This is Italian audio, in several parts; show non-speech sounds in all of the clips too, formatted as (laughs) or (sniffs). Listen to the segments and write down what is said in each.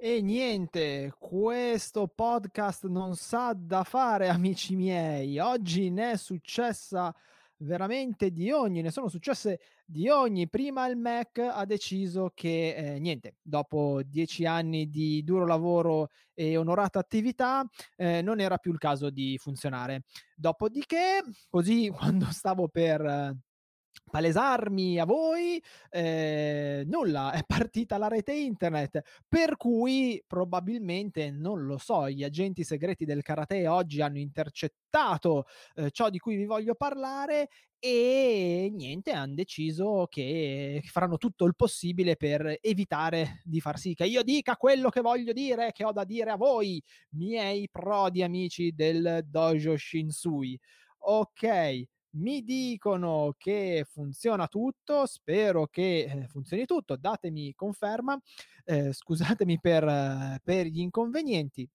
E niente, questo podcast non sa da fare, (laughs) amici miei. Oggi ne è successa veramente di ogni, ne sono successe di ogni. Prima il Mac ha deciso che eh, niente, dopo dieci anni di duro lavoro e onorata attività, eh, non era più il caso di funzionare. Dopodiché, così (laughs) quando stavo per palesarmi a voi, eh, nulla, è partita la rete internet, per cui probabilmente, non lo so, gli agenti segreti del karate oggi hanno intercettato eh, ciò di cui vi voglio parlare e niente, hanno deciso che faranno tutto il possibile per evitare di far sì che io dica quello che voglio dire, che ho da dire a voi, miei prodi amici del dojo Shinsui. Ok, mi dicono che funziona tutto, spero che eh, funzioni tutto, datemi conferma, eh, scusatemi per, per gli inconvenienti.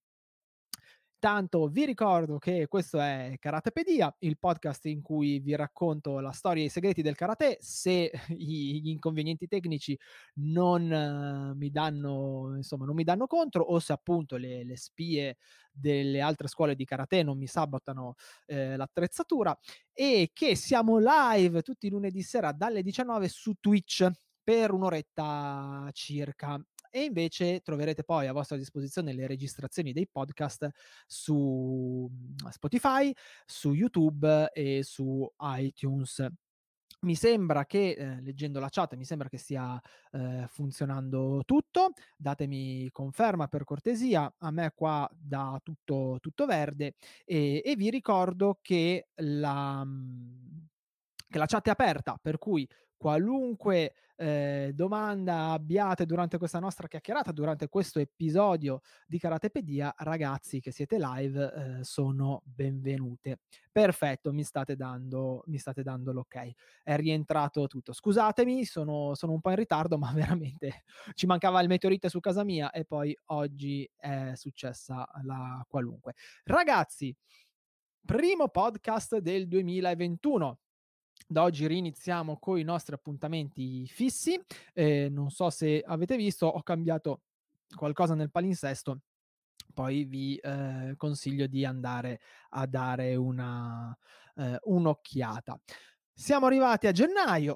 Tanto vi ricordo che questo è Karatepedia, il podcast in cui vi racconto la storia e i segreti del karate. Se (laughs) gli inconvenienti tecnici non uh, mi danno, insomma, non mi danno contro, o se appunto le, le spie delle altre scuole di karate non mi sabotano eh, l'attrezzatura, e che siamo live tutti i lunedì sera dalle 19 su Twitch per un'oretta circa e invece troverete poi a vostra disposizione le registrazioni dei podcast su mm, Spotify, su YouTube e su iTunes mi sembra che, eh, leggendo la chat, mi sembra che stia eh, funzionando tutto. Datemi conferma per cortesia. A me qua da tutto, tutto verde. E, e vi ricordo che la, mm, che la chat è aperta, per cui qualunque eh, domanda abbiate durante questa nostra chiacchierata, durante questo episodio di Karatepedia, ragazzi che siete live eh, sono benvenute. Perfetto, mi state dando, mi state dando l'ok. È rientrato tutto. Scusatemi, sono, sono un po' in ritardo, (laughs) ma veramente ci mancava il meteorite su casa mia e poi oggi è successa la qualunque. Ragazzi, primo podcast del 2021 da oggi riniziamo con i nostri appuntamenti fissi. Eh, non so se avete visto, ho cambiato qualcosa nel palinsesto. Poi vi eh, consiglio di andare a dare una, eh, un'occhiata. Siamo arrivati a gennaio,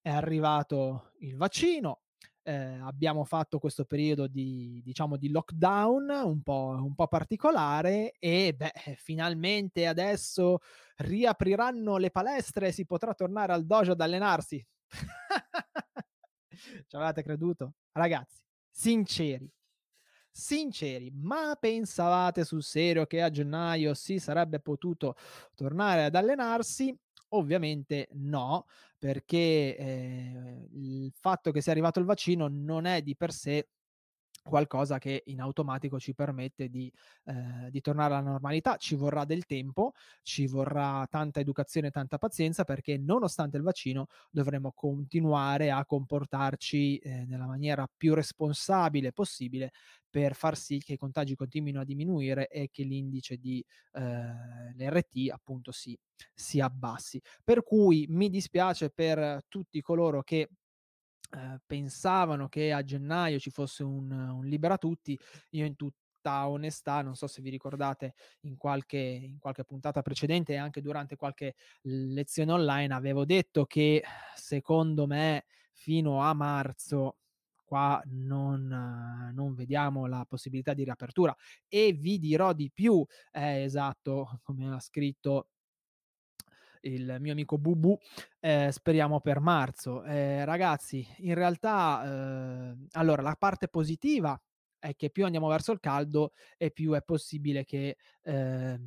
è arrivato il vaccino, eh, abbiamo fatto questo periodo di, diciamo, di lockdown un po', un po' particolare e beh, finalmente adesso riapriranno le palestre e si potrà tornare al dojo ad allenarsi. (laughs) Ci avevate creduto? Ragazzi, sinceri, sinceri, ma pensavate sul serio che a gennaio si sarebbe potuto tornare ad allenarsi? Ovviamente no, perché eh, il fatto che sia arrivato il vaccino non è di per sé qualcosa che in automatico ci permette di, eh, di, tornare alla normalità. Ci vorrà del tempo, ci vorrà tanta educazione e tanta pazienza perché nonostante il vaccino dovremo continuare a comportarci eh, nella maniera più responsabile possibile per far sì che i contagi continuino a diminuire e che l'indice di eh, l'RT appunto si, si abbassi. Per cui mi dispiace per tutti coloro che eh, pensavano che a gennaio ci fosse un, un libera tutti, io in tutta onestà, non so se vi ricordate in qualche, in qualche puntata precedente e anche durante qualche lezione online avevo detto che secondo me fino a marzo qua non, non, vediamo la possibilità di riapertura. E vi dirò di più, è esatto come ha scritto il mio amico Bubu, eh, speriamo per marzo. Eh, ragazzi, in realtà, eh, allora, la parte positiva è che più andiamo verso il caldo e più è possibile che eh,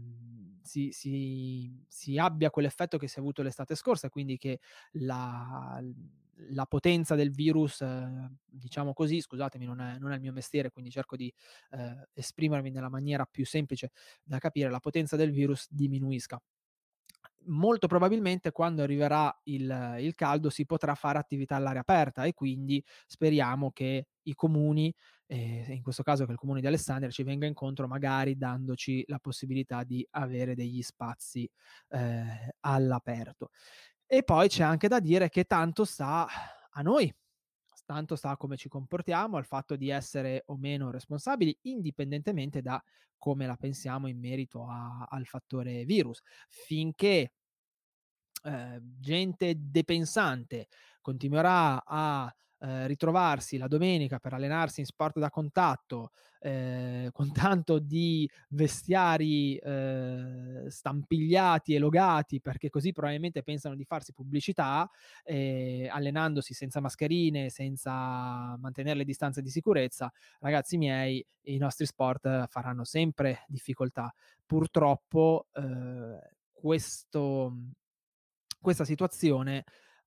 si, si, si, abbia quell'effetto che si è avuto l'estate scorsa, quindi che la, la potenza del virus, eh, diciamo così, scusatemi, non è, non è, il mio mestiere, quindi cerco di eh, esprimermi nella maniera più semplice da capire, la potenza del virus diminuisca molto probabilmente quando arriverà il, il, caldo si potrà fare attività all'aria aperta e quindi speriamo che i comuni, eh, in questo caso che il comune di Alessandria ci venga incontro magari dandoci la possibilità di avere degli spazi eh, all'aperto. E poi c'è anche da dire che tanto sta a noi, tanto sta a come ci comportiamo, al fatto di essere o meno responsabili, indipendentemente da come la pensiamo in merito a, al fattore virus. Finché eh, gente depensante continuerà a eh, ritrovarsi la domenica per allenarsi in sport da contatto eh, (laughs) con tanto di vestiari eh, stampigliati e logati perché così probabilmente pensano di farsi pubblicità eh, allenandosi senza mascherine senza mantenere le distanze di sicurezza ragazzi miei i nostri sport faranno sempre difficoltà. Purtroppo questo questa situazione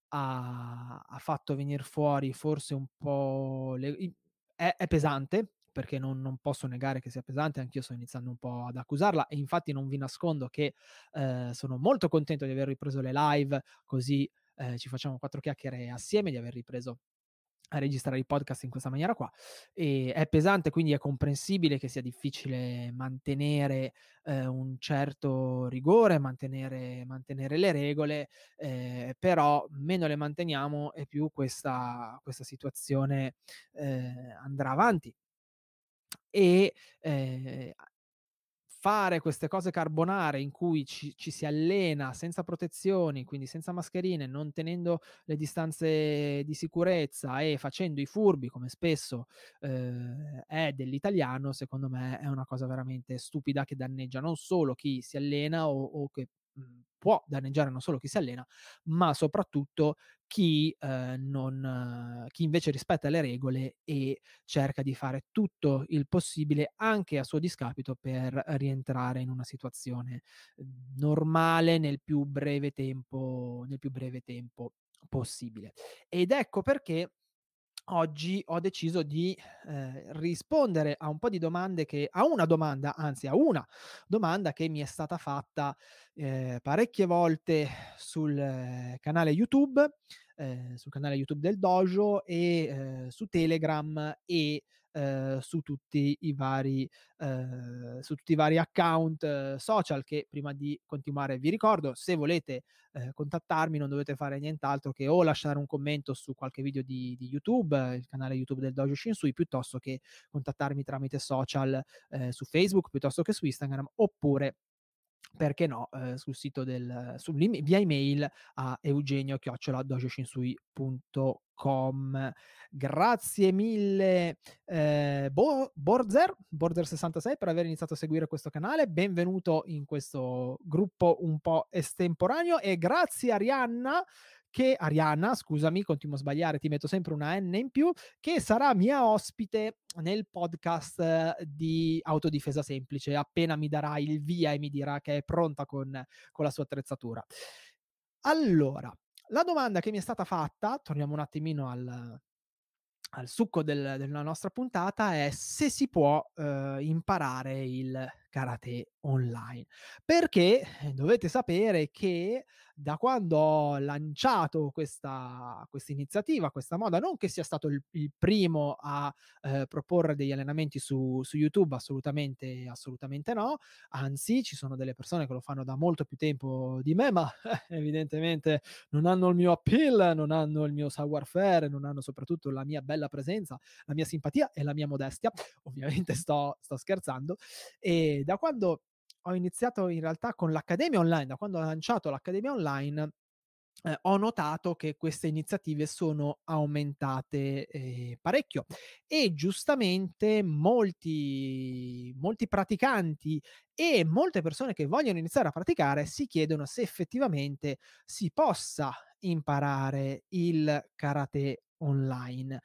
ha, ha fatto venire fuori forse un po' le, è, è, pesante perché non, non, posso negare che sia pesante, anch'io sto iniziando un po' ad accusarla e infatti non vi nascondo che eh, sono molto contento di aver ripreso le live così eh, ci facciamo quattro chiacchiere assieme, di aver ripreso a registrare i podcast in questa maniera qua. E è pesante, quindi è comprensibile che sia difficile mantenere eh, un certo rigore, mantenere, mantenere le regole, eh, però meno le manteniamo e più questa, questa situazione eh, andrà avanti. E eh, fare queste cose carbonare in cui ci, ci, si allena senza protezioni, quindi senza mascherine, non tenendo le distanze di sicurezza e facendo i furbi, come spesso eh, è dell'italiano, secondo me è una cosa veramente stupida che danneggia non solo chi si allena o, o che può danneggiare non solo chi si allena, ma soprattutto chi, eh, non, chi invece rispetta le regole e cerca di fare tutto il possibile anche a suo discapito per rientrare in una situazione mhmm, normale nel più breve tempo, nel più breve tempo possibile. Ed ecco perché oggi ho deciso di eh, rispondere a un po' di domande che a una domanda, anzi a una domanda che mi è stata fatta eh, parecchie volte sul eh, canale YouTube, eh, sul canale YouTube del Dojo e eh, su Telegram e eh, su tutti i vari eh, su tutti i vari account eh, social che prima di continuare vi ricordo se volete eh, contattarmi non dovete fare nient'altro che o lasciare un commento su qualche video di, di YouTube il canale YouTube del Dojo Shinsui piuttosto che contattarmi tramite social eh, su Facebook piuttosto che su Instagram oppure perché no, eh, sul sito del su, via email a eugenio chioccioladogeshinsui.com. Grazie mille eh, Bo- Borzer, Borzer66 per aver iniziato a seguire questo canale. Benvenuto in questo gruppo un po' estemporaneo e grazie Arianna che Arianna, scusami, continuo a sbagliare, ti metto sempre una N in più, che sarà mia ospite nel podcast di autodifesa semplice, appena mi darà il via e mi dirà che è pronta con, con la sua attrezzatura. Allora, la domanda che mi è stata fatta, torniamo un attimino al, al succo del, della nostra puntata, è se si può eh, imparare il karate online. Perché eh, dovete sapere che da quando ho lanciato questa, questa iniziativa, questa moda, non che sia stato il, il primo a eh, proporre degli allenamenti su, su YouTube, assolutamente, assolutamente no, anzi ci sono delle persone che lo fanno da molto più tempo di me, ma eh, (laughs) evidentemente non hanno il mio appeal, non hanno il mio savoir faire, non hanno soprattutto la mia bella presenza, la mia simpatia e la mia modestia. Ovviamente sto, sto scherzando. E da quando ho iniziato in realtà con l'accademia online, da quando ho lanciato l'accademia online, eh, ho notato che queste iniziative sono aumentate eh, parecchio e giustamente molti, molti praticanti e molte persone che vogliono iniziare a praticare si chiedono se effettivamente si possa imparare il karate online.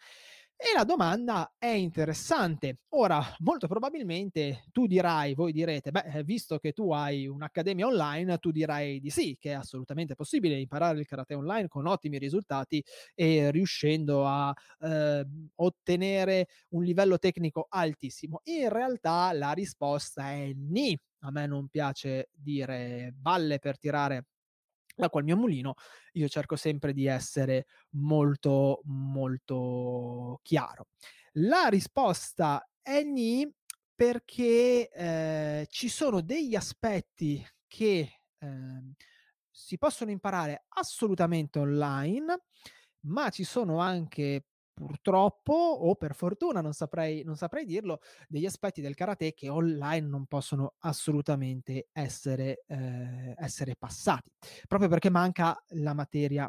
E la domanda è interessante. Ora, molto probabilmente tu dirai, voi direte, beh, eh, visto che tu hai un'accademia online, tu dirai di sì, che è assolutamente possibile imparare il karate online con ottimi risultati e riuscendo a eh, ottenere un livello tecnico altissimo. In realtà la risposta è ni. A me non piace dire balle per tirare l'acqua al mio mulino, io cerco sempre di essere molto, molto chiaro. La risposta è ni perché eh, ci sono degli aspetti che eh, si possono imparare assolutamente online, ma ci sono anche purtroppo o per fortuna, non saprei, non saprei dirlo, degli aspetti del karate che online non possono assolutamente essere, eh, essere passati, proprio perché manca la materia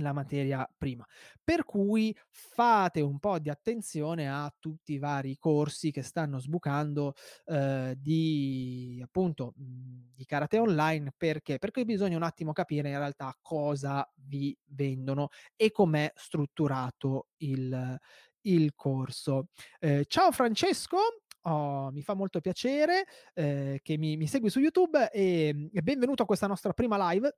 la materia prima. Per cui fate un po' di attenzione a tutti i vari corsi che stanno sbucando eh, di appunto mh, di karate online perché? Perché bisogna un attimo capire in realtà cosa vi vendono e com'è strutturato il, il corso. Eh, ciao Francesco, Oh, mi fa molto piacere eh, che mi, mi, segui su YouTube e, e benvenuto a questa nostra prima live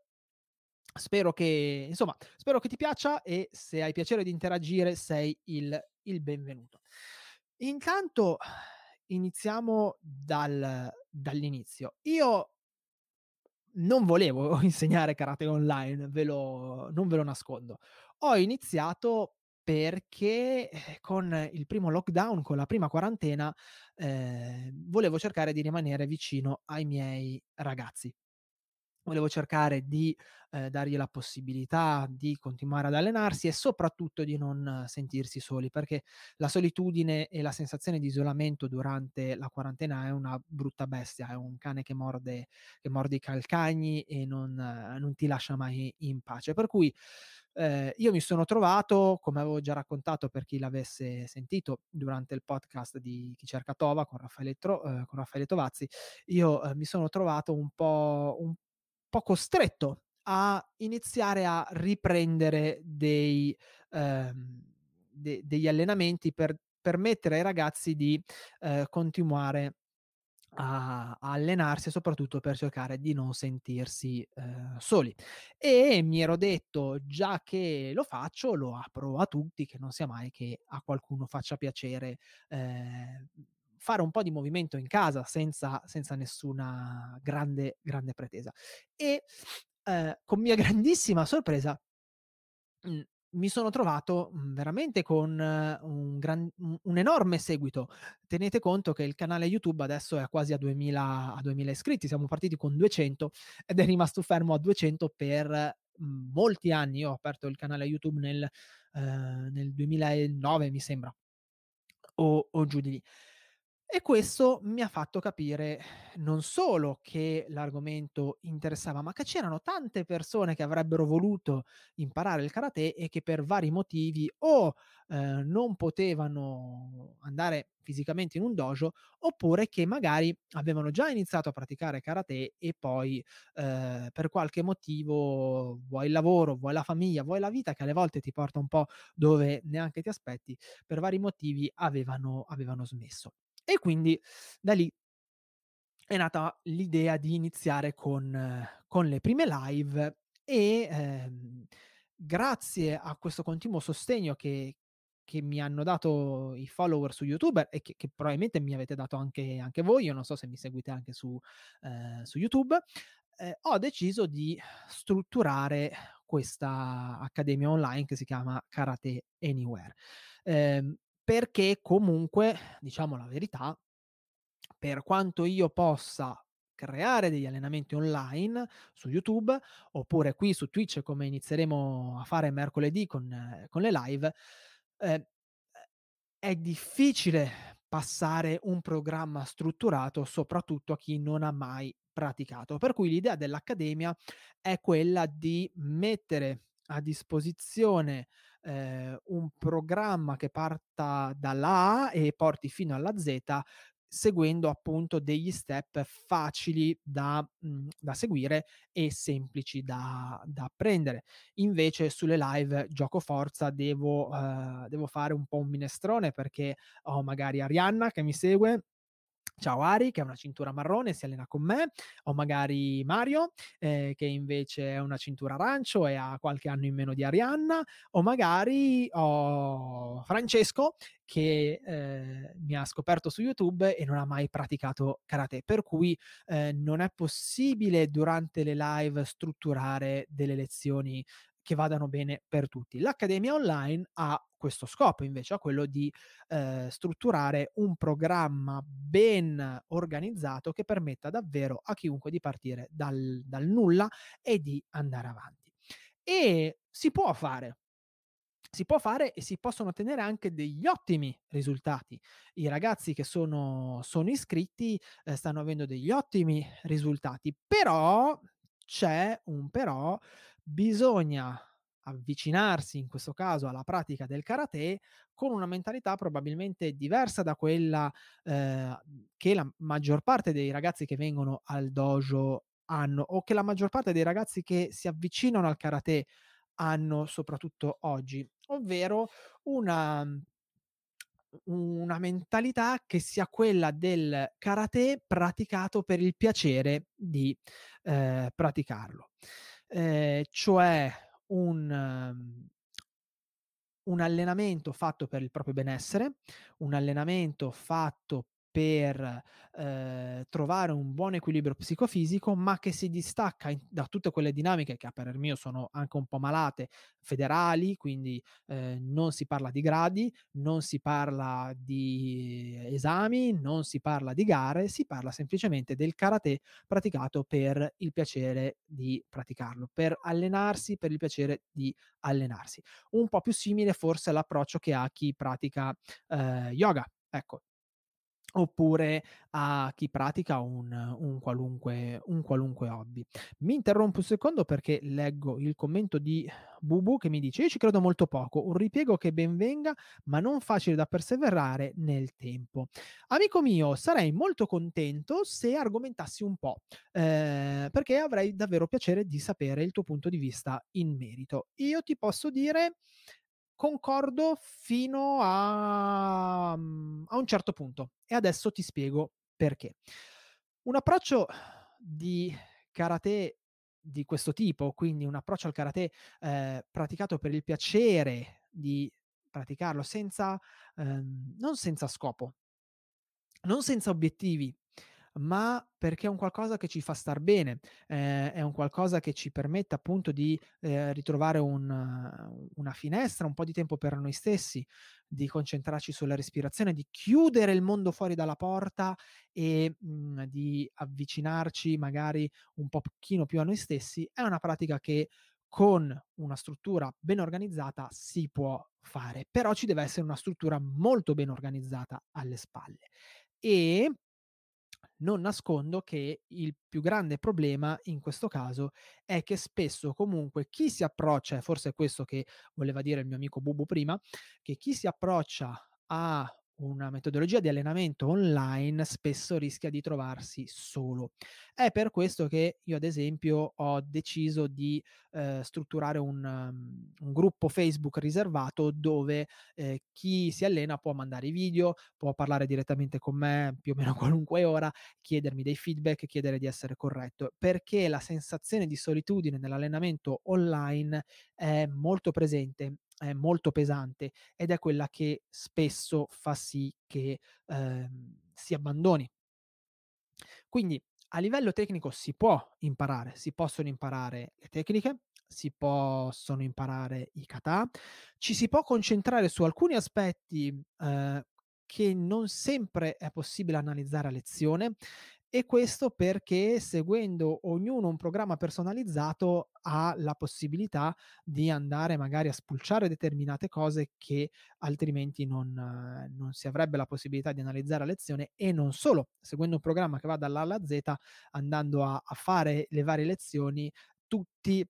Spero che, insomma, spero che ti piaccia e se hai piacere di interagire sei il, il benvenuto. Intanto iniziamo dal, dall'inizio. Io non volevo (laughs) insegnare karate online, ve lo, non ve lo nascondo. Ho iniziato perché eh, con il primo lockdown, con la prima quarantena, eh, volevo cercare di rimanere vicino ai miei ragazzi volevo cercare di eh, dargli la possibilità di continuare ad allenarsi e soprattutto di non sentirsi soli, perché la solitudine e la sensazione di isolamento durante la quarantena è una brutta bestia, è un cane che morde, che morde i calcagni e non, non ti lascia mai in pace. Per cui eh, io mi sono trovato, come avevo già raccontato per chi l'avesse sentito durante il podcast di Chi cerca Tova con Raffaele, Tro, eh, con Raffaele Tovazzi, io eh, mi sono trovato un po', un po' costretto a iniziare a riprendere dei, ehm, de- degli allenamenti per permettere ai ragazzi di eh, continuare a, a, allenarsi e soprattutto per cercare di non sentirsi eh, soli. E mi ero detto, già che lo faccio, lo apro a tutti, che non sia mai che a qualcuno faccia piacere eh, fare un po' di movimento in casa senza, senza nessuna grande, grande pretesa. E eh, con mia (laughs) grandissima sorpresa mh, mhmm, mi sono trovato mh, mhmm, veramente con uh, un, gran, un, enorme seguito. Tenete conto che il canale YouTube adesso è quasi a 2000, a 2000 iscritti, siamo partiti con 200 ed è rimasto fermo a 200 per mh, mhmm, molti anni. Io ho aperto il canale YouTube nel, uh, nel 2009, mi sembra, o, o giù di lì. E questo mi ha fatto capire non solo che l'argomento interessava, ma che c'erano tante persone che avrebbero voluto imparare il karate e che per vari motivi o eh, non potevano andare fisicamente in un dojo oppure che magari avevano già iniziato a praticare karate e poi eh, per qualche motivo vuoi il lavoro, vuoi la famiglia, vuoi la vita che alle volte ti porta un po' dove neanche ti aspetti, per vari motivi avevano, avevano smesso. E quindi da lì è nata l'idea di iniziare con, con le prime live e ehm, grazie a questo continuo sostegno che, che mi hanno dato i follower su YouTube e che, che probabilmente mi avete dato anche, anche, voi, io non so se mi seguite anche su, eh, su YouTube, eh, ho deciso di strutturare questa accademia online che si chiama Karate Anywhere. Eh, perché comunque, diciamo la verità, per quanto io possa creare degli allenamenti online su YouTube oppure qui su Twitch come inizieremo a fare mercoledì con, con le live, eh, è difficile passare un programma strutturato soprattutto a chi non ha mai praticato. Per cui l'idea dell'Accademia è quella di mettere a disposizione eh, un programma che parta dalla A e porti fino alla Z seguendo appunto degli step facili da, mh, mhmm, da seguire e semplici da, da, apprendere. Invece sulle live gioco forza devo, uh, devo fare un po' un minestrone perché ho magari Arianna che mi segue Ciao Ari, che è una cintura marrone, si allena con me, o magari Mario, eh, che invece è una cintura arancio e ha qualche anno in meno di Arianna, o magari ho Francesco, che eh, mi ha scoperto su YouTube e non ha mai praticato karate, per cui eh, non è possibile durante le live strutturare delle lezioni che vadano bene per tutti. L'Accademia Online ha questo scopo invece, ha quello di eh, strutturare un programma ben organizzato che permetta davvero a chiunque di partire dal, dal nulla e di andare avanti. E si può fare, si può fare e si possono ottenere anche degli ottimi risultati. I ragazzi che sono sono iscritti, ehm, stanno avendo degli ottimi risultati, però c'è un però, bisogna avvicinarsi, in questo caso, alla pratica del karate con una mentalità probabilmente diversa da quella, ehm, che la maggior parte dei ragazzi che vengono al dojo hanno, o che la maggior parte dei ragazzi che si avvicinano al karate hanno, soprattutto oggi, ovvero una una mentalità che sia quella del karate praticato per il piacere di, ehm, praticarlo. Ehm, cioè un un allenamento fatto per il proprio benessere, un allenamento fatto per, ehm, trovare un buon equilibrio psicofisico, ma che si distacca in da tutte quelle dinamiche che a parer mio sono anche un po' malate, federali, quindi, ehm, non si parla di gradi, non si parla di esami, non si parla di gare, si parla semplicemente del karate praticato per il piacere di praticarlo, per allenarsi, per il piacere di allenarsi. Un po' più simile forse all'approccio che ha chi pratica, ehm, yoga, ecco oppure a chi pratica un un qualunque un qualunque hobby. Mi interrompo un secondo perché leggo il commento di Bubu che mi dice: "Io ci credo molto poco, un ripiego che ben venga, ma non facile da perseverare nel tempo". Amico mio, sarei molto contento se argomentassi un po', ehm, perché avrei davvero piacere di sapere il tuo punto di vista in merito. Io ti posso dire concordo fino a mhmm, a un certo punto e adesso ti spiego perché. Un approccio di karate di questo tipo, quindi un approccio al karate, ehm, praticato per il piacere di praticarlo senza ehm, non senza scopo non senza obiettivi, ma perché è un qualcosa che ci fa star bene, ehm, è un qualcosa che ci permette appunto di, ehm, ritrovare un una finestra, un po' di tempo per noi stessi, di concentrarci sulla respirazione, di chiudere il mondo fuori dalla porta e, mhmm, di avvicinarci magari un pochino più a noi stessi, è una pratica che con una struttura ben organizzata si può fare, però ci deve essere una struttura molto ben organizzata alle spalle. E non nascondo che il più grande problema in questo caso è che spesso comunque chi si approccia, e forse è questo che voleva dire il mio amico Bubu prima, che chi si approccia a una metodologia di allenamento online spesso rischia di trovarsi solo. È per questo che io ad esempio ho deciso di, ehm, strutturare un mhmm, un gruppo Facebook riservato dove, ehm, chi si allena può mandare i video, può parlare direttamente con me più o meno (laughs) qualunque ora, chiedermi dei feedback, chiedere di essere corretto, perché la sensazione di solitudine nell'allenamento online è molto presente è molto pesante ed è quella che spesso fa sì che, ehm, si abbandoni. Quindi a livello tecnico si può imparare, si possono imparare le tecniche, si possono imparare i kata, ci si può concentrare su alcuni aspetti, ehm, che non sempre è possibile analizzare a lezione e questo perché seguendo ognuno un programma personalizzato ha la possibilità di andare magari a spulciare determinate cose che altrimenti non non si avrebbe la possibilità di analizzare a lezione e non solo, seguendo un programma che va dall'A alla Z, andando a a fare le varie lezioni, tutti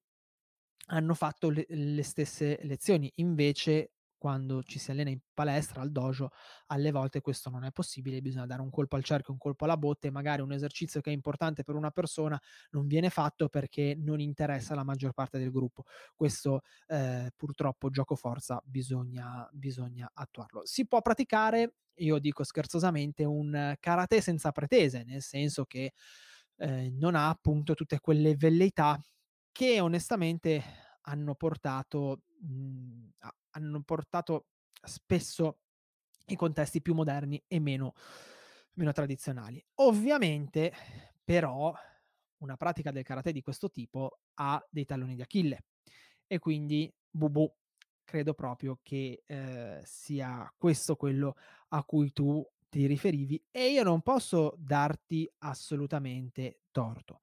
hanno fatto le le stesse lezioni. Invece quando ci si allena in palestra, al dojo, alle volte questo non è possibile, bisogna dare un colpo al cerchio, un colpo alla botte magari un esercizio che è importante per una persona non viene fatto perché non interessa la maggior parte del gruppo. Questo, ehm, purtroppo gioco forza bisogna bisogna attuarlo. Si può praticare, io dico scherzosamente, un karate senza pretese, nel senso che, ehm, non ha appunto tutte quelle velleità che onestamente hanno portato mhmm, a hanno portato spesso i contesti più moderni e meno meno tradizionali. Ovviamente però una pratica del karate di questo tipo ha dei talloni di Achille e quindi Bubu credo proprio che, ehm, sia questo quello a cui tu ti riferivi e io non posso darti assolutamente torto.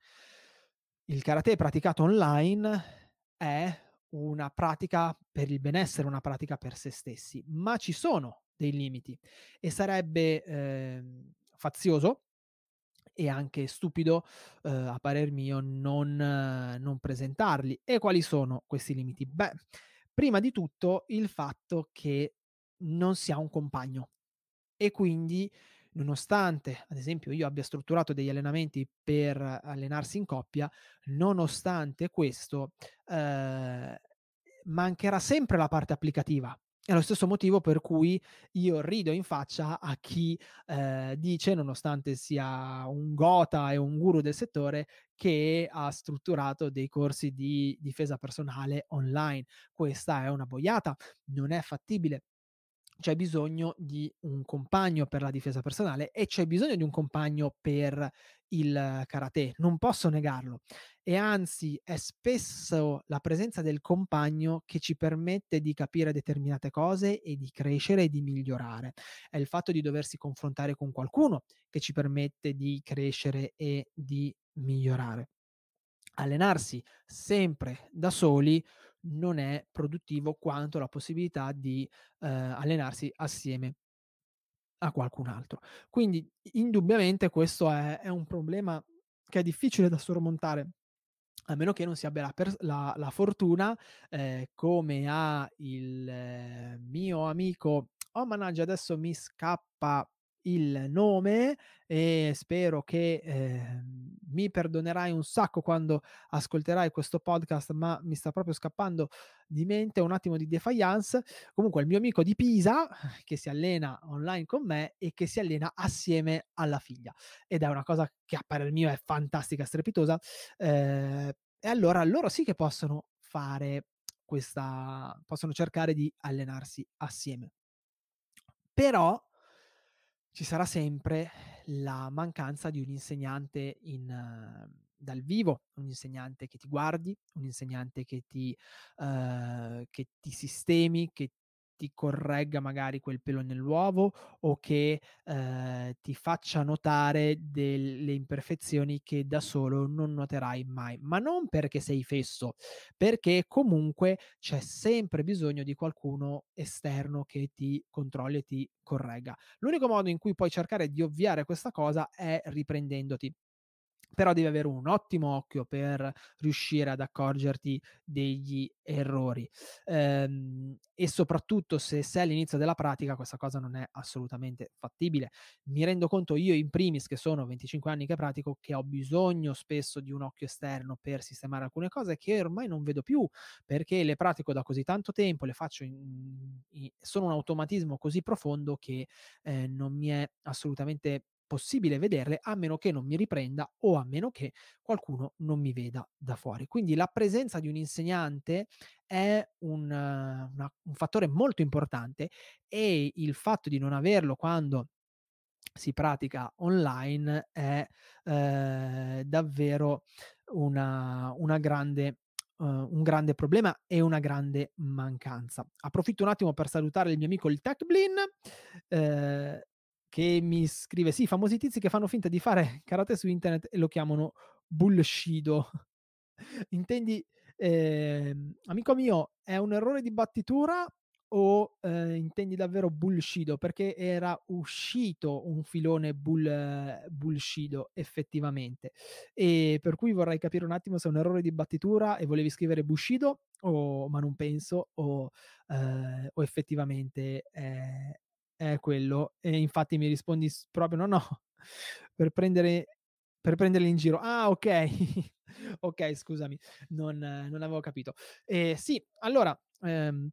Il karate praticato online è una pratica per il benessere, una pratica per se stessi, ma ci sono dei limiti e sarebbe eh, fazioso e anche stupido, eh, a parer mio, non, non presentarli. E quali sono questi limiti? Beh, prima di tutto il fatto che non si ha un compagno e quindi nonostante ad esempio io abbia strutturato degli allenamenti per allenarsi in coppia, nonostante questo eh, mancherà sempre la parte applicativa. È lo stesso motivo per cui io rido in faccia a chi eh, dice, nonostante sia un gota e un guru del settore, che ha strutturato dei corsi di difesa personale online. Questa è una boiata, non è fattibile c'è bisogno di un compagno per la difesa personale e c'è bisogno di un compagno per il karate, non posso negarlo. E anzi è spesso la presenza del compagno che ci permette di capire determinate cose e di crescere e di migliorare. È il fatto di doversi confrontare con qualcuno che ci permette di crescere e di migliorare. Allenarsi sempre da soli non è produttivo quanto la possibilità di eh, allenarsi assieme a qualcun altro. Quindi indubbiamente questo è, è un problema che è difficile da sormontare a meno che non si abbia la, pers- la, la fortuna, eh, come ha il eh, mio amico, oh mannaggia adesso mi scappa il nome e spero che eh, mi perdonerai un sacco quando ascolterai questo podcast, ma mi sta proprio scappando di mente un attimo di defiance. Comunque, il mio amico di Pisa che si allena online con me e che si allena assieme alla figlia ed è una cosa che a parer mio è fantastica, strepitosa. Eh, e allora loro sì che possono fare questa, possono cercare di allenarsi assieme. Però ci sarà sempre la mancanza di un insegnante in, uh, dal vivo, un insegnante che ti guardi, un insegnante che ti, uh, che ti sistemi, che ti corregga magari quel pelo nell'uovo o che eh, ti faccia notare delle imperfezioni che da solo non noterai mai, ma non perché sei fesso, perché comunque c'è sempre bisogno di qualcuno esterno che ti controlli e ti corregga. L'unico modo in cui puoi cercare di ovviare questa cosa è riprendendoti però devi avere un ottimo occhio per riuscire ad accorgerti degli errori. Ehm, e soprattutto se sei all'inizio della pratica questa cosa non è assolutamente fattibile. Mi rendo conto io in primis che sono 25 anni che pratico che ho bisogno spesso di un occhio esterno per sistemare alcune cose che ormai non vedo più perché le pratico da così tanto tempo le faccio in, in, sono un automatismo così profondo che eh, non mi è assolutamente possibile vederle a meno che non mi riprenda o a meno che qualcuno non mi veda da fuori. Quindi la presenza di un insegnante è un, una, un fattore molto importante e il fatto di non averlo quando si pratica online è eh, davvero una, una grande Uh, un grande problema e una grande mancanza. Approfitto un attimo per salutare il mio amico il TechBlin, eh, che mi scrive: Sì, famosi tizi che fanno finta di fare karate su internet e lo chiamano bullshido. (laughs) Intendi, eh, amico mio, è un errore di battitura o eh, intendi davvero bullshido? Perché era uscito un filone bull, bullshido effettivamente. E per cui vorrei capire un attimo se è un errore di battitura e volevi scrivere bushido o ma non penso o, eh, o effettivamente è, è quello. E infatti mi rispondi proprio: "No, no", (laughs) per prendere per prenderli in giro. Ah, okay. (laughs) Okay, scusami, non non avevo capito. Ehm, sì, allora, ehm,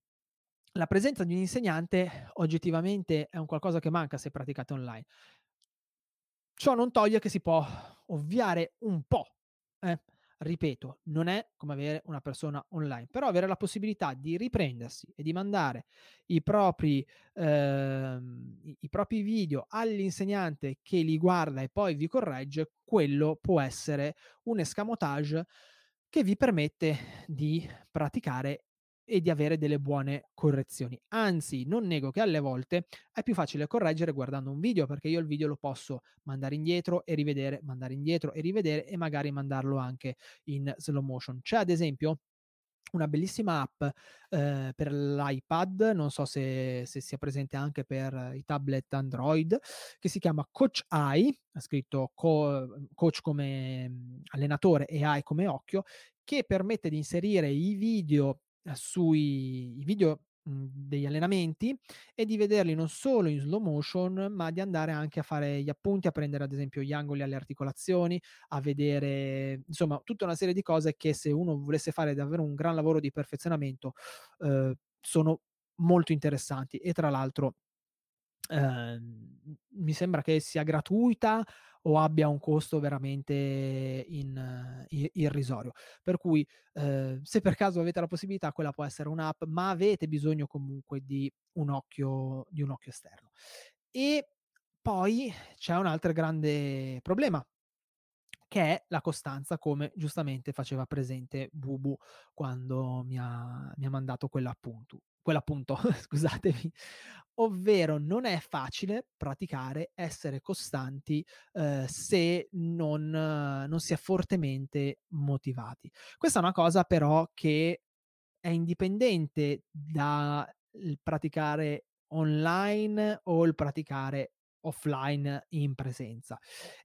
la presenza di un insegnante oggettivamente è un qualcosa che manca se praticate online. Ciò non toglie che si può ovviare un po', eh ripeto, non è come avere una persona online, però avere la possibilità di riprendersi e di mandare i propri, ehm, i, propri video all'insegnante che li guarda e poi vi corregge, quello può essere un escamotage che vi permette di praticare e di avere delle buone correzioni. Anzi, non nego che alle volte è più facile correggere guardando un video perché io il video lo posso mandare indietro e rivedere, mandare indietro e rivedere e magari mandarlo anche in slow motion. C'è ad esempio una bellissima app, ehm, per l'iPad, non so se se sia presente anche per i tablet Android, che si chiama Coach Eye, è scritto co coach come, mhmm, allenatore e eye come occhio, che permette di inserire i video sui i video mhmm, degli allenamenti e di vederli non solo in slow motion, ma di andare anche a fare gli appunti, a prendere ad esempio gli angoli alle articolazioni, a vedere insomma tutta una serie di cose che se uno volesse fare davvero un gran lavoro di perfezionamento, uhm, sono molto interessanti. E tra l'altro ehm, mi sembra che sia gratuita o abbia un costo veramente in i irrisorio. Per cui, ehm, se per caso avete la possibilità, quella può essere un'app, ma avete bisogno comunque di un occhio di un occhio esterno. E poi c'è un altro grande problema che è la costanza, come giustamente faceva presente Bubu quando mi ha mi ha mandato quell'appunto quell'appunto, (laughs) scusatemi. Ovvero non è facile praticare, essere costanti, ehm, se non eh, non si è fortemente motivati. Questa è una cosa però che è indipendente da il praticare online o il praticare offline in presenza.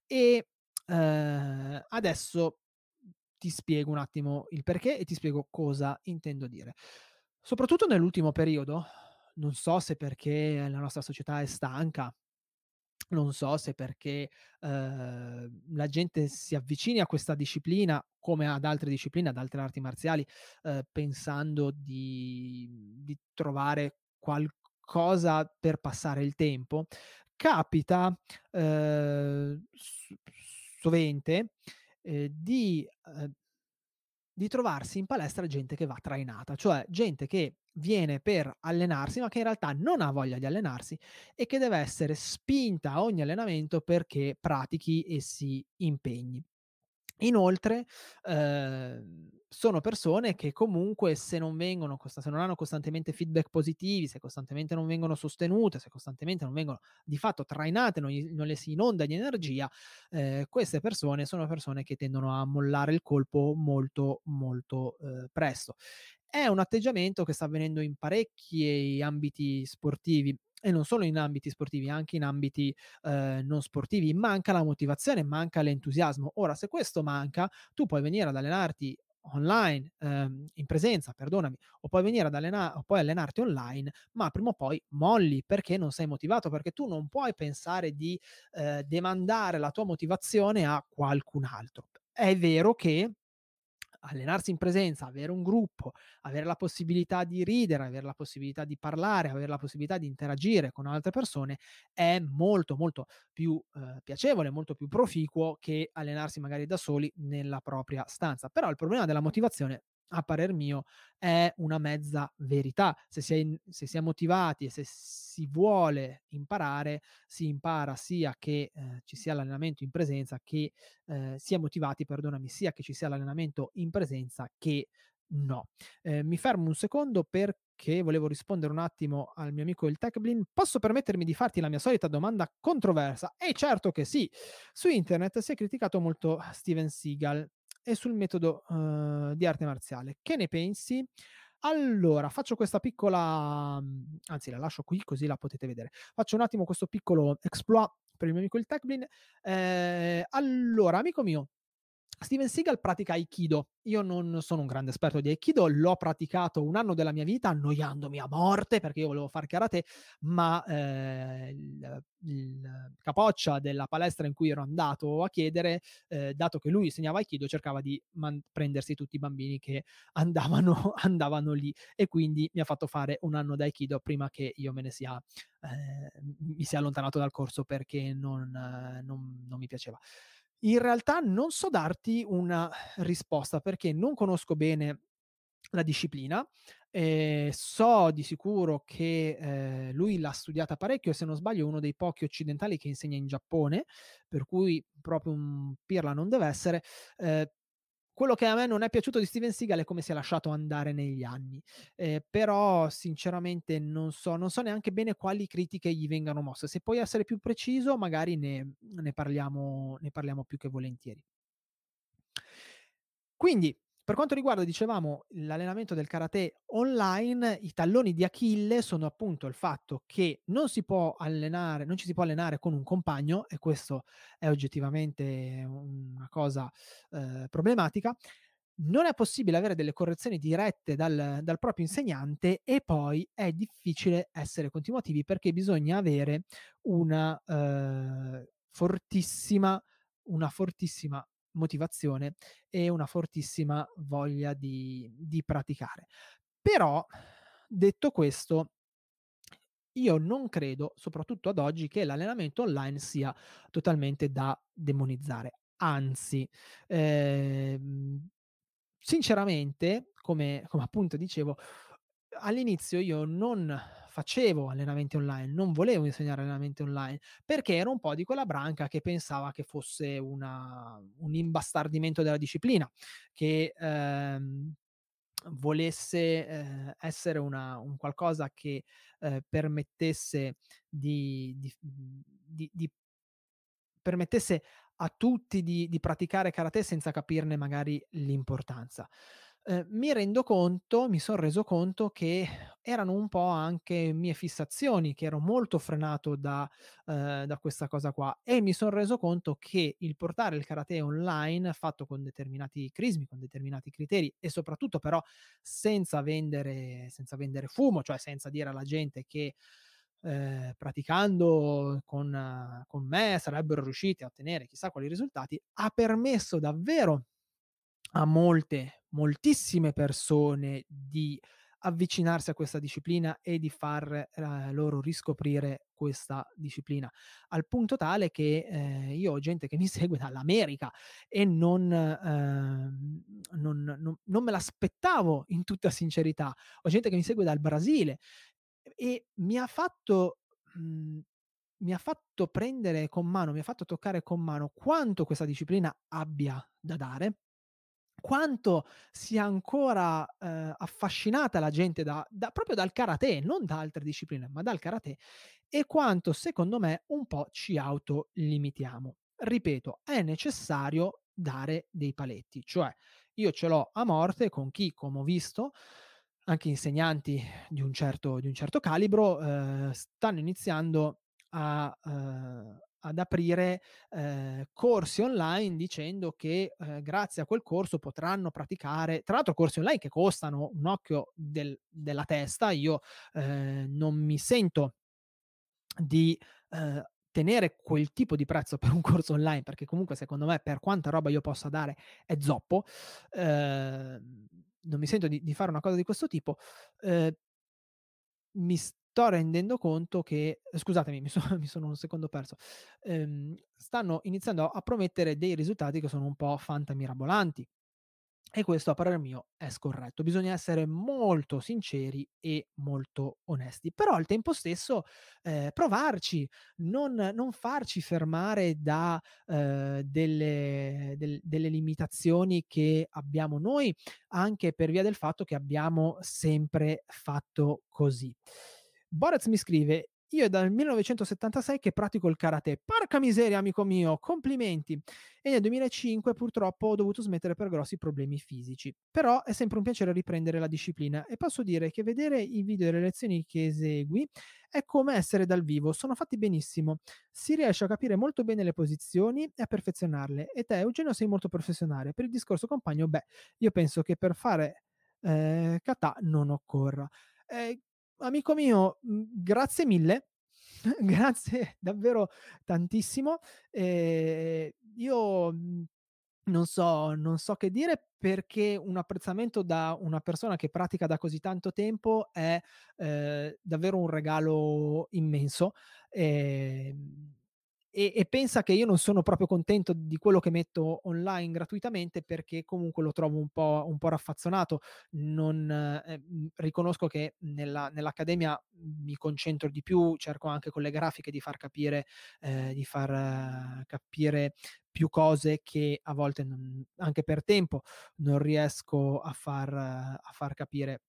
E, ehm, adesso ti spiego un attimo il perché e ti spiego cosa intendo dire. Soprattutto nell'ultimo periodo, non so se perché la nostra società è stanca, non so se perché, ehm, la gente si avvicini a questa disciplina, come ad altre discipline, ad altre arti marziali, ehm, pensando di di trovare qualcosa per passare il tempo, capita, s sovente, ehm, di, ehm di trovarsi in palestra gente che va trainata, cioè gente che viene per allenarsi, ma che in realtà non ha voglia di allenarsi e che deve essere spinta a ogni allenamento perché pratichi e si impegni. Inoltre, ehm, sono persone che comunque se non vengono se non hanno costantemente feedback positivi, se costantemente non vengono sostenute, se costantemente non vengono di fatto trainate, non non le si inonda di energia, ehm, queste persone sono persone che tendono a mollare il colpo molto, molto, ehm, presto. È un atteggiamento che sta avvenendo in parecchi ambiti sportivi e non solo in ambiti sportivi, anche in ambiti eh, non sportivi, manca la motivazione, manca l'entusiasmo. Ora, se questo manca, tu puoi venire ad allenarti online, ehm, in presenza, perdonami, o puoi venire ad allenare, o puoi allenarti online, ma prima o poi molli perché non sei motivato, perché tu non puoi pensare di eh, demandare la tua motivazione a qualcun altro. È vero che allenarsi in presenza, avere un gruppo, avere la possibilità di ridere, avere la possibilità di parlare, avere la possibilità di interagire con altre persone è molto molto più eh, piacevole, molto più proficuo che allenarsi magari da soli nella propria stanza. Però il problema della motivazione a parer mio, è una mezza verità. Se si, è in, se si è motivati e se si vuole imparare, si impara sia che eh, ci sia l'allenamento in presenza, che eh, sia motivati, perdonami, sia che ci sia l'allenamento in presenza che no. Eh, mi fermo un secondo perché volevo rispondere un attimo al mio amico il TechBlin. Posso permettermi di farti la mia solita domanda controversa? E certo che sì. Su internet si è criticato molto Steven Seagal e sul metodo uh, di arte marziale. Che ne pensi? Allora, faccio questa piccola, mhmm, anzi la lascio qui così la potete vedere. Faccio un attimo questo piccolo exploit per il mio amico il Techblin. Eh, allora, amico mio, Steven Seagal pratica Aikido. Io non sono un grande esperto di Aikido, l'ho praticato un anno della mia vita annoiandomi a morte perché io volevo fare karate, ma eh, il, il, capoccia della palestra in cui ero andato a chiedere, eh, dato che lui insegnava Aikido, cercava di man- prendersi tutti i bambini che (laughs) andavano, andavano lì e quindi mi ha fatto fare un anno da Aikido prima che io me ne sia, eh, mi sia allontanato dal corso perché non, non, non mi piaceva. In realtà non so darti una risposta perché non conosco bene la disciplina. Ehm, so di sicuro che, ehm, lui l'ha studiata parecchio se non sbaglio è uno dei pochi occidentali che insegna in Giappone, per cui proprio un pirla non deve essere. Ehm, quello che a me non è piaciuto di Steven Seagal è come si è lasciato andare negli anni, ehm, però sinceramente non so non so neanche bene quali critiche gli vengano mosse. Se puoi essere più preciso magari ne ne parliamo ne parliamo più che volentieri. Quindi per quanto riguarda, dicevamo, l'allenamento del karate online, i talloni di Achille sono appunto il fatto che non si può allenare, non ci si può allenare con un compagno, e questo è oggettivamente una cosa eh, problematica. Non è possibile avere delle correzioni dirette dal, dal proprio insegnante e poi è difficile essere continuativi perché bisogna avere una eh, fortissima, una fortissima motivazione e una fortissima voglia di, di praticare. Però, detto questo, io non credo, soprattutto ad oggi, che l'allenamento online sia totalmente da demonizzare. Anzi, ehm, sinceramente, come, come appunto dicevo, all'inizio io non facevo allenamenti online, non volevo insegnare allenamenti online, perché ero un po' di quella branca che pensava che fosse una, un imbastardimento della disciplina, che ehm, volesse eh, essere una, un qualcosa che eh, permettesse di, di, di, di permettesse a tutti di, di praticare karate senza capirne magari l'importanza. Eh, mi rendo conto, mi sono reso conto che erano un po' anche mie fissazioni, che ero molto frenato da, eh, da questa cosa qua e mi sono reso conto che il portare il karate online fatto con determinati crismi, con determinati criteri e soprattutto però senza vendere, senza vendere fumo, cioè senza dire alla gente che eh, praticando con, con me sarebbero riusciti a ottenere chissà quali risultati, ha permesso davvero a molte, moltissime persone di avvicinarsi a questa disciplina e di far eh, loro riscoprire questa disciplina al punto tale che eh, io ho gente che mi (laughs) segue dall'America e non, eh, non, non, non me l'aspettavo in tutta sincerità. Ho gente che mi segue dal Brasile e mi ha fatto mh, mhmm, mi ha fatto prendere con mano, mi ha fatto toccare con mano quanto questa disciplina abbia da dare, quanto sia ancora eh, affascinata la gente da, da, proprio dal karate, non da altre discipline, ma dal karate, e quanto secondo me un po' ci autolimitiamo. Ripeto, è necessario dare dei paletti, cioè io ce l'ho a morte con chi, come ho visto, anche insegnanti di un certo, di un certo calibro eh, stanno iniziando a, eh, ad aprire eh, corsi online dicendo che eh, grazie a quel corso potranno praticare, tra l'altro corsi online che costano un occhio del, della testa, io eh, non mi sento di eh, tenere quel tipo di prezzo (laughs) per un corso online perché comunque secondo me per quanta roba io possa dare è zoppo. Eh, non mi sento di, di, fare una cosa di questo tipo, eh, mi sto rendendo conto che, scusatemi, mi, so, (laughs) mi sono un secondo perso, ehm, stanno iniziando a promettere dei risultati che sono un po' fantamirabolanti. E questo a parer mio è scorretto. Bisogna essere molto sinceri e molto onesti, però al tempo stesso eh, provarci, non, non, farci fermare da eh, delle, del, delle limitazioni che abbiamo noi, anche per via del fatto che abbiamo sempre fatto così. Boraz mi scrive: io è dal 1976 che pratico il karate. Porca miseria, amico mio, complimenti. E nel 2005 purtroppo ho dovuto smettere per grossi problemi fisici. Però è sempre un piacere riprendere la disciplina e posso dire che vedere i video delle lezioni che esegui è come essere dal vivo, sono fatti benissimo. Si riesce a capire molto bene le posizioni e a perfezionarle. E te, Eugenio, sei molto professionale. Per il discorso compagno, beh, io penso che per fare eh, kata non occorra. Eh, amico mio, mhmm, grazie mille, (laughs) grazie davvero tantissimo. Eh, io mhmm, non so, non so che dire perché un apprezzamento da una persona che pratica da così tanto tempo è eh, davvero un regalo immenso. Eh, e, e, pensa che io non sono proprio contento di quello che metto online gratuitamente perché comunque lo trovo un po', un po raffazzonato. Non, eh, riconosco che nella, nell'accademia mi concentro di più, cerco anche con le grafiche di far capire, eh, di far capire più cose che a volte non, anche per tempo non riesco a far, a far capire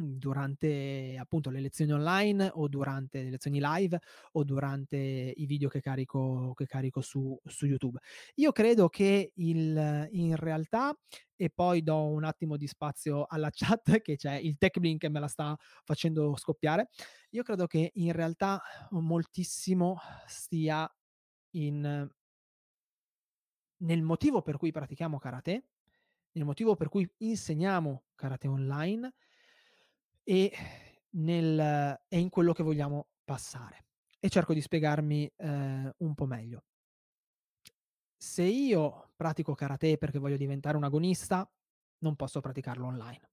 durante appunto le lezioni online o durante le lezioni live o durante i video che carico che carico su su YouTube. Io credo che il in realtà e poi do un attimo di spazio alla chat che c'è il TechBlink che me la sta facendo scoppiare. Io credo che in realtà moltissimo stia in nel motivo per cui pratichiamo karate, nel motivo per cui insegniamo karate online e nel e in quello che vogliamo passare. E cerco di spiegarmi, ehm, un po' meglio. Se io pratico karate perché voglio diventare un agonista, non posso praticarlo online.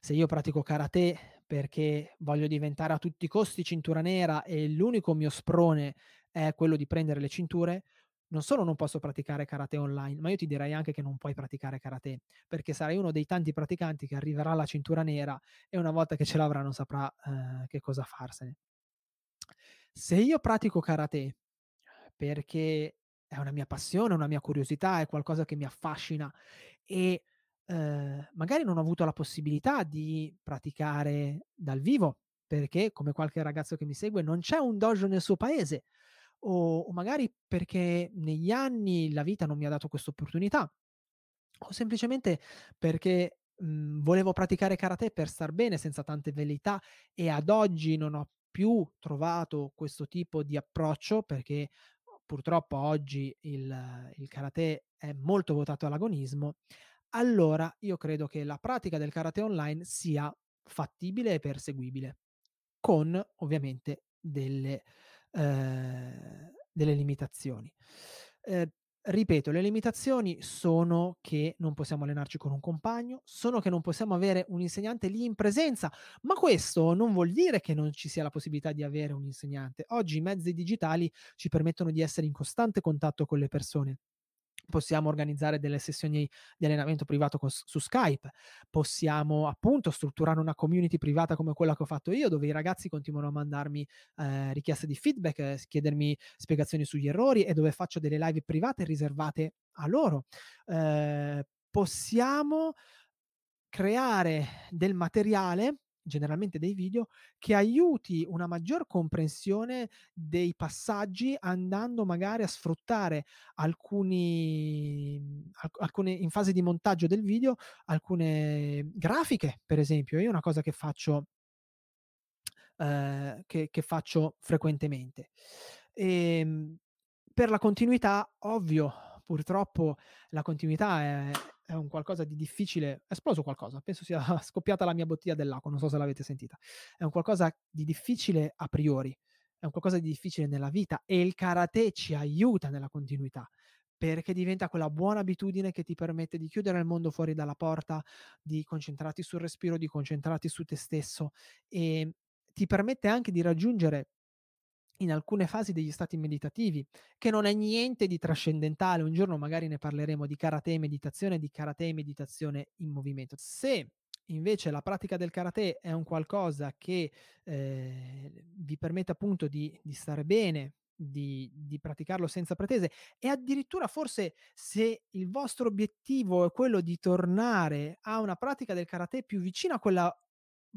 Se io pratico karate perché voglio diventare a tutti i costi cintura nera e l'unico mio sprone è quello di prendere le cinture, non solo non posso praticare karate online, ma io ti direi anche che non puoi praticare karate, perché sarai uno dei tanti praticanti che arriverà alla cintura nera e una volta che ce l'avrà non saprà eh, che cosa farsene. Se io pratico karate perché è una mia passione, una mia curiosità, è qualcosa che mi affascina e eh, magari non ho avuto la possibilità di praticare dal vivo, perché come qualche ragazzo che mi segue non c'è un dojo nel suo paese o, o magari perché negli anni la vita non mi ha dato questa opportunità, o semplicemente perché mh, mhmm, volevo praticare karate per star bene senza tante velleità e ad oggi non ho più trovato questo tipo di approccio perché purtroppo oggi il, il karate è molto votato all'agonismo, allora io credo che la pratica del karate online sia fattibile e perseguibile, con ovviamente delle, ehm, delle limitazioni. Ehm, ripeto, le limitazioni sono che non possiamo allenarci con un compagno, sono che non possiamo avere un insegnante lì in presenza, ma questo non vuol dire che non ci sia la possibilità di avere un insegnante. Oggi i mezzi digitali ci permettono di essere in costante contatto con le persone possiamo organizzare delle sessioni di allenamento privato con, su Skype, possiamo appunto strutturare una community privata come quella che ho fatto io, dove i ragazzi continuano a mandarmi eh, richieste di feedback, eh, chiedermi spiegazioni sugli errori e dove faccio delle live private riservate a loro. Eh, possiamo creare del materiale generalmente dei video, che aiuti una maggior comprensione dei passaggi andando magari a sfruttare alcuni, mhmm, alcune in fase di montaggio del video, alcune grafiche, per esempio. Io una cosa che faccio ehm, che che faccio frequentemente. Ehm, per la continuità, ovvio, purtroppo la continuità è è un qualcosa di difficile. È esploso qualcosa, penso sia (laughs) scoppiata la mia bottiglia dell'acqua, non so se l'avete sentita. È un qualcosa di difficile a priori, è un qualcosa di difficile nella vita e il karate ci aiuta nella continuità perché diventa quella buona abitudine che ti permette di chiudere il mondo fuori dalla porta, di concentrarti sul respiro, di concentrarti su te stesso e ti permette anche di raggiungere in alcune fasi degli stati meditativi, che non è niente di trascendentale. Un giorno magari ne parleremo di karate e meditazione, di karate e meditazione in movimento. Se invece la pratica del karate è un qualcosa che eh, vi permette appunto di, di stare bene, di, di, praticarlo senza pretese e addirittura forse se il vostro obiettivo è quello di tornare a una pratica del karate più vicina a quella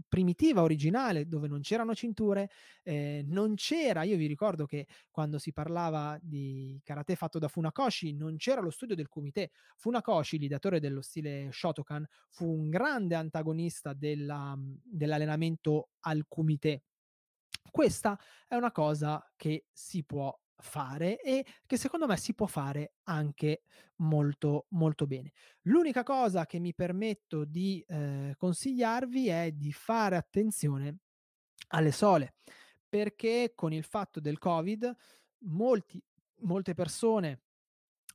primitiva, originale, dove non c'erano cinture, eh, non c'era, io vi ricordo che quando si parlava di karate fatto da Funakoshi, non c'era lo studio del kumite. Funakoshi, l'ideatore dello stile Shotokan, fu un grande antagonista della, dell'allenamento al kumite. Questa è una cosa che si può fare e che secondo me si può fare anche molto molto bene. L'unica cosa che mi permetto di eh, consigliarvi è di fare attenzione alle sole, perché con il fatto del Covid molti, molte persone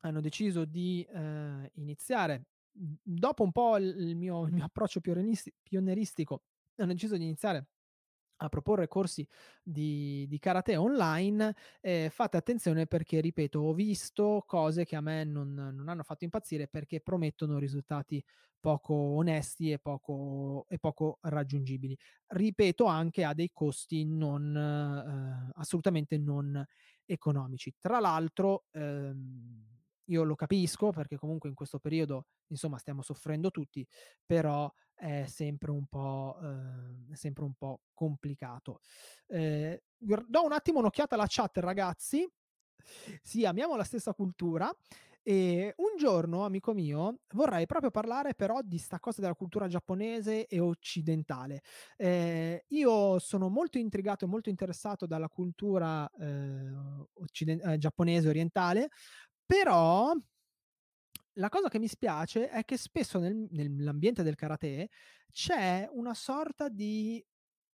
hanno deciso di eh, iniziare dopo un po' il mio, il mio approccio pionieristico hanno deciso di iniziare a proporre corsi di, di karate online, eh, fate attenzione perché, ripeto, ho visto cose che a me non, non, hanno fatto impazzire perché promettono risultati poco onesti e poco, e poco raggiungibili. Ripeto, anche a dei costi non, eh, assolutamente non economici. Tra l'altro, ehm, io lo capisco perché comunque in questo periodo, insomma, stiamo soffrendo tutti, però è sempre un po', eh, sempre un po' complicato. Eh, do un attimo un'occhiata alla chat, ragazzi. Sì, amiamo la stessa cultura. E un giorno, amico mio, vorrei proprio parlare però di sta cosa della cultura giapponese e occidentale. Eh, io sono molto intrigato e molto interessato dalla cultura eh, occiden- eh, giapponese orientale, però la cosa che mi spiace è che spesso nel, nell'ambiente del karate c'è una sorta di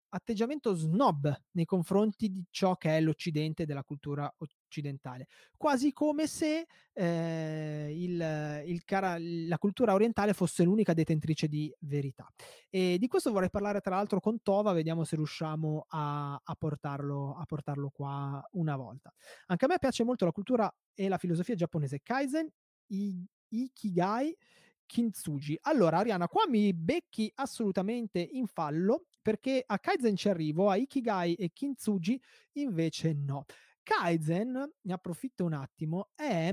atteggiamento snob nei confronti di ciò che è l'Occidente della cultura occidentale, quasi come se eh, il, il cara- la cultura orientale fosse l'unica detentrice di verità. E di questo vorrei parlare tra l'altro con Tova, vediamo se riusciamo a, a, portarlo, a portarlo qua una volta. Anche a me piace molto la cultura e la filosofia giapponese Kaizen, i, Ikigai, Kintsugi. Allora, Ariana, qua mi becchi assolutamente in fallo perché a Kaizen ci arrivo, a Ikigai e Kintsugi invece no. Kaizen, ne approfitto un attimo, è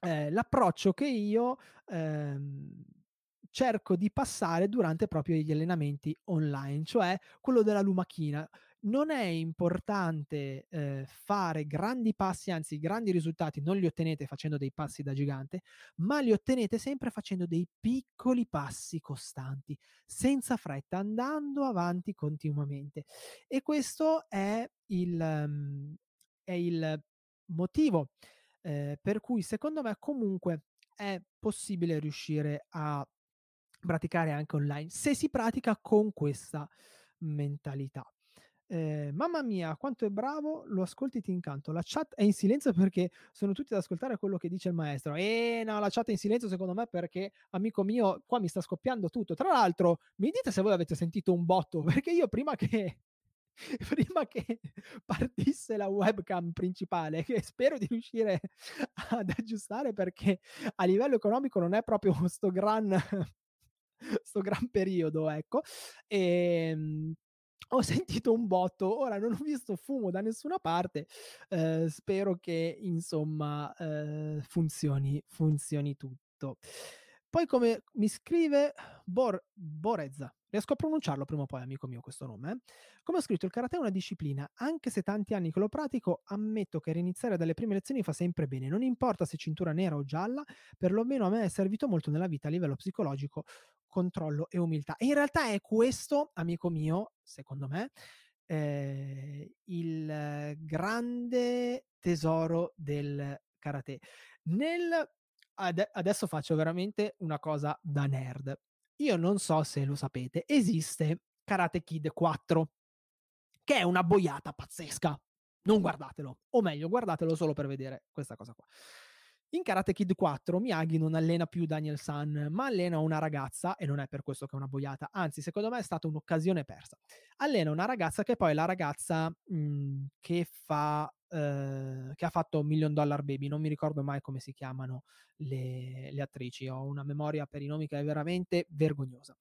eh, l'approccio che io ehm, cerco di passare durante proprio gli allenamenti online, cioè quello della lumachina non è importante eh, fare grandi passi, anzi grandi risultati non li ottenete facendo dei passi da gigante, ma li ottenete sempre facendo dei piccoli passi costanti, senza fretta, andando avanti continuamente. E questo è il, um, è il motivo eh, per cui secondo me comunque è possibile riuscire a praticare anche online se si pratica con questa mentalità. Eh, mamma mia, quanto è bravo, lo ascolti ti incanto. La chat è in silenzio perché sono tutti ad ascoltare quello che dice il maestro. E no, la chat è in silenzio secondo me perché, amico mio, qua mi sta scoppiando tutto. Tra l'altro, mi dite se voi avete sentito un botto, (laughs) perché io prima che (laughs) prima che partisse la webcam principale, che spero di riuscire ad aggiustare perché a livello economico non è proprio (laughs) sto gran, sto gran periodo, ecco. E, ehm, ho sentito un botto, ora non ho visto fumo da nessuna parte, eh, spero che insomma eh, funzioni, funzioni tutto. Poi come mi scrive Bor- Borezza, riesco a pronunciarlo prima o poi, amico mio, questo nome. Eh? Come ho scritto, il karate è una disciplina, anche se tanti anni che lo pratico, ammetto che riniziare dalle prime lezioni fa sempre bene, non importa se cintura nera o gialla, perlomeno a me è servito molto nella vita a livello psicologico controllo e umiltà. E in realtà è questo, amico mio, secondo me, eh, il grande tesoro del karate. Nel, ad, adesso faccio veramente una cosa da nerd. Io non so se lo sapete, esiste Karate Kid 4, che è una boiata pazzesca. Non guardatelo, o meglio, guardatelo solo per vedere questa cosa qua. In Karate Kid 4 Miyagi non allena più Daniel San, ma allena una ragazza, e non è per questo che è una boiata, anzi secondo me è stata un'occasione persa. Allena una ragazza che poi è la ragazza mh, mhmm, che fa... Uh, che ha fatto Million Dollar Baby, non mi ricordo mai come si chiamano le, le attrici, ho una memoria per i nomi che è veramente vergognosa.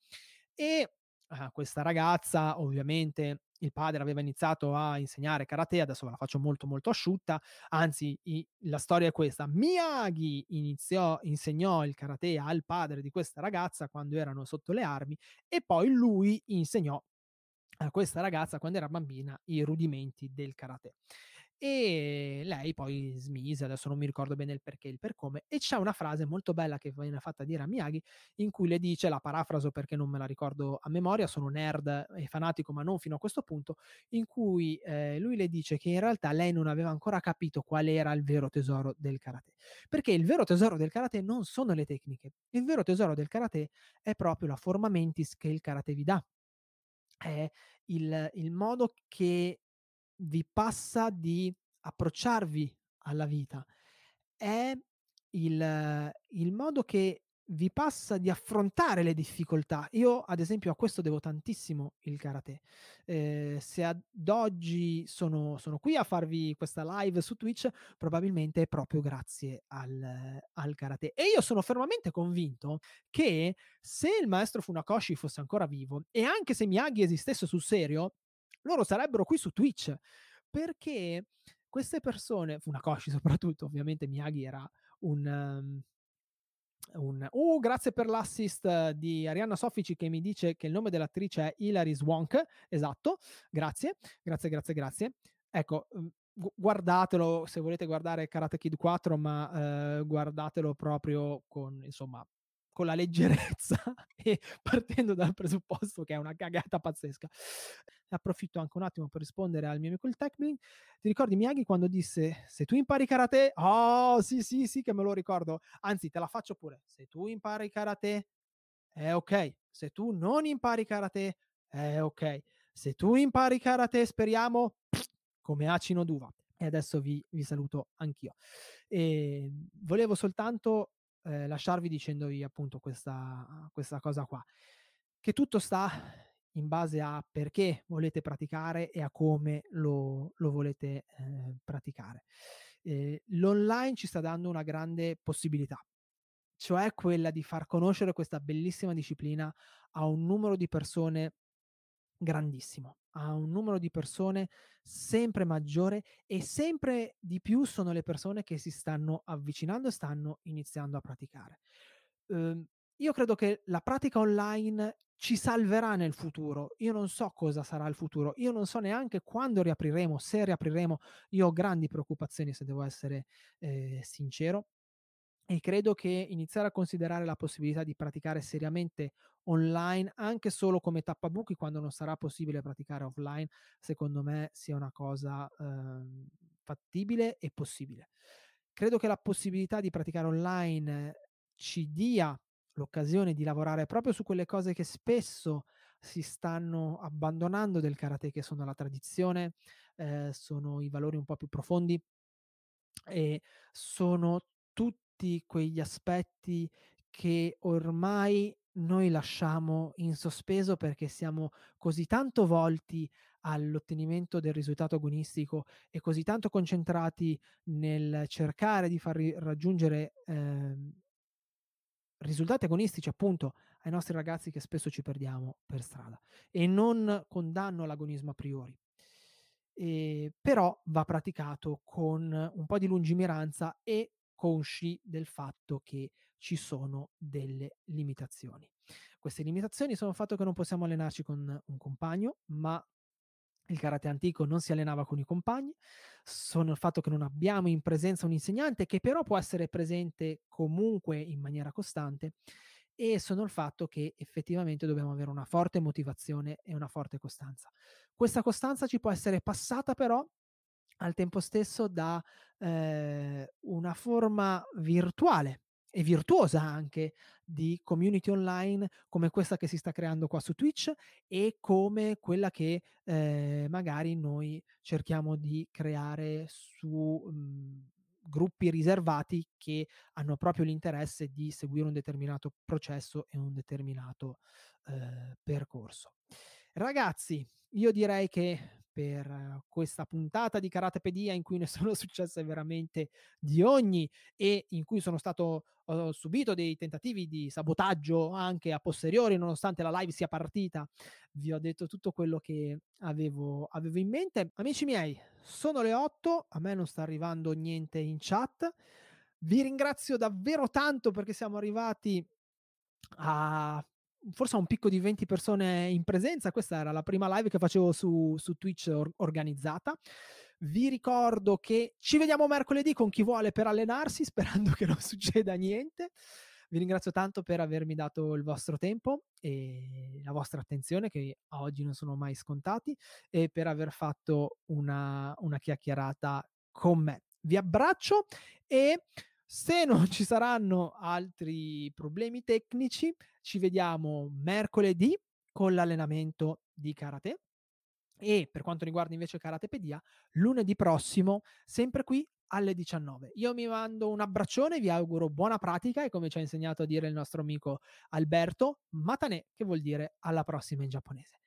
E uh, questa ragazza ovviamente il padre aveva iniziato a insegnare karate, adesso ve la faccio molto molto asciutta, anzi i, la storia è questa, Miyagi iniziò, insegnò il karate al padre di questa ragazza quando erano sotto le armi e poi lui insegnò a questa ragazza quando era bambina i rudimenti del karate e lei poi smise, adesso non mi ricordo bene il perché e il per come, e c'è una frase molto bella che viene fatta dire a Miyagi in cui le dice, la parafraso perché non me la ricordo a memoria, sono nerd e fanatico ma non fino a questo punto, in cui eh, lui le dice che in realtà lei non aveva ancora capito qual era il vero tesoro del karate, perché il vero tesoro del karate non sono le tecniche, il vero tesoro del karate è proprio la forma mentis che il karate vi dà, è il, il modo che vi passa di approcciarvi alla vita, è il, il modo che vi passa di affrontare le difficoltà. Io, ad esempio, a questo devo tantissimo il karate. Eh, se ad oggi sono, sono, qui a farvi questa live su Twitch, probabilmente è proprio grazie al, al, karate. E io sono fermamente convinto che se il maestro Funakoshi fosse ancora vivo e anche se Miyagi esistesse sul serio, loro sarebbero qui su Twitch perché queste persone, Funakoshi (laughs) soprattutto, ovviamente Miyagi era un... Um, un uh, grazie per l'assist di Arianna Soffici che mi dice che il nome dell'attrice è Hilary Swank. Esatto, grazie, grazie, grazie, grazie. Ecco, guardatelo se volete guardare Karate Kid 4, ma eh, guardatelo proprio con, insomma, con la leggerezza (laughs) e partendo dal presupposto che è una cagata pazzesca. Approfitto anche un attimo per rispondere al mio amico il TechBlink. Ti ricordi Miyagi quando disse se tu impari karate? Oh, sì, sì, sì, che me lo ricordo. Anzi, te la faccio pure. Se tu impari karate, è ok. Se tu non impari karate, è ok. Se tu impari karate, speriamo, (sniffs) come acino d'uva. E adesso vi, vi saluto anch'io. E volevo soltanto eh, lasciarvi dicendovi appunto questa, questa cosa qua, che tutto sta in base a perché volete praticare e a come lo, lo volete eh, praticare. Eh, l'online ci sta dando una grande possibilità, cioè quella di far conoscere questa bellissima disciplina a un numero di persone grandissimo, a un numero di persone sempre maggiore e sempre di più sono le persone che si stanno avvicinando e stanno iniziando a praticare. Uh, io credo che la pratica online ci salverà nel futuro. Io non so cosa sarà il futuro, io non so neanche quando riapriremo, se riapriremo. Io ho grandi preoccupazioni, se devo essere eh, sincero e credo che iniziare a considerare la possibilità di praticare seriamente online, anche solo come tappabuchi quando non sarà possibile praticare offline, secondo me sia una cosa eh, fattibile e possibile. Credo che la possibilità di praticare online ci dia l'occasione di lavorare proprio su quelle cose che spesso si stanno abbandonando del karate, che sono la tradizione, eh, sono i valori un po' più profondi e sono tutti tutti quegli aspetti che ormai noi lasciamo in sospeso perché siamo così tanto volti all'ottenimento del risultato agonistico e così tanto concentrati nel cercare di far raggiungere eh, risultati agonistici appunto ai nostri ragazzi che spesso ci perdiamo per strada e non condanno l'agonismo a priori. E, però va praticato con un po' di lungimiranza e consci del fatto che ci sono delle limitazioni. Queste limitazioni sono il fatto che non possiamo allenarci con un compagno, ma il karate antico non si allenava con i compagni, sono il fatto che non abbiamo in presenza un insegnante che però può essere presente comunque in maniera costante e sono il fatto che effettivamente dobbiamo avere una forte motivazione e una forte costanza. Questa costanza ci può essere passata però al tempo stesso da eh, una forma virtuale e virtuosa anche di community online come questa che si sta creando qua su Twitch e come quella che eh, magari noi cerchiamo di creare su mh, mhmm, gruppi riservati che hanno proprio l'interesse di seguire un determinato processo e un determinato eh, percorso. Ragazzi, io direi che per questa puntata di Karatepedia in cui ne (laughs) sono successe veramente di ogni e in cui sono stato ho subito dei tentativi di sabotaggio anche a posteriori nonostante la live sia partita vi ho detto tutto quello che avevo, avevo in mente. Amici miei sono le 8 a me non sta arrivando niente in chat. Vi ringrazio davvero tanto perché siamo arrivati a forse a un picco di 20 persone in presenza. Questa era la prima live che facevo su, su Twitch or- organizzata. Vi ricordo che ci vediamo mercoledì con chi vuole per allenarsi, (laughs) sperando che non succeda niente. Vi ringrazio tanto per avermi dato il vostro tempo e la vostra attenzione, che a oggi non sono mai scontati, e per aver fatto una, una chiacchierata con me. Vi abbraccio e se non ci saranno altri problemi tecnici, ci vediamo mercoledì con l'allenamento di karate e per quanto riguarda invece Karatepedia, lunedì prossimo, sempre qui alle 19. Io mi mando un abbraccione, vi auguro buona pratica e come ci ha insegnato a dire il nostro amico Alberto, matane, che vuol dire alla prossima in giapponese.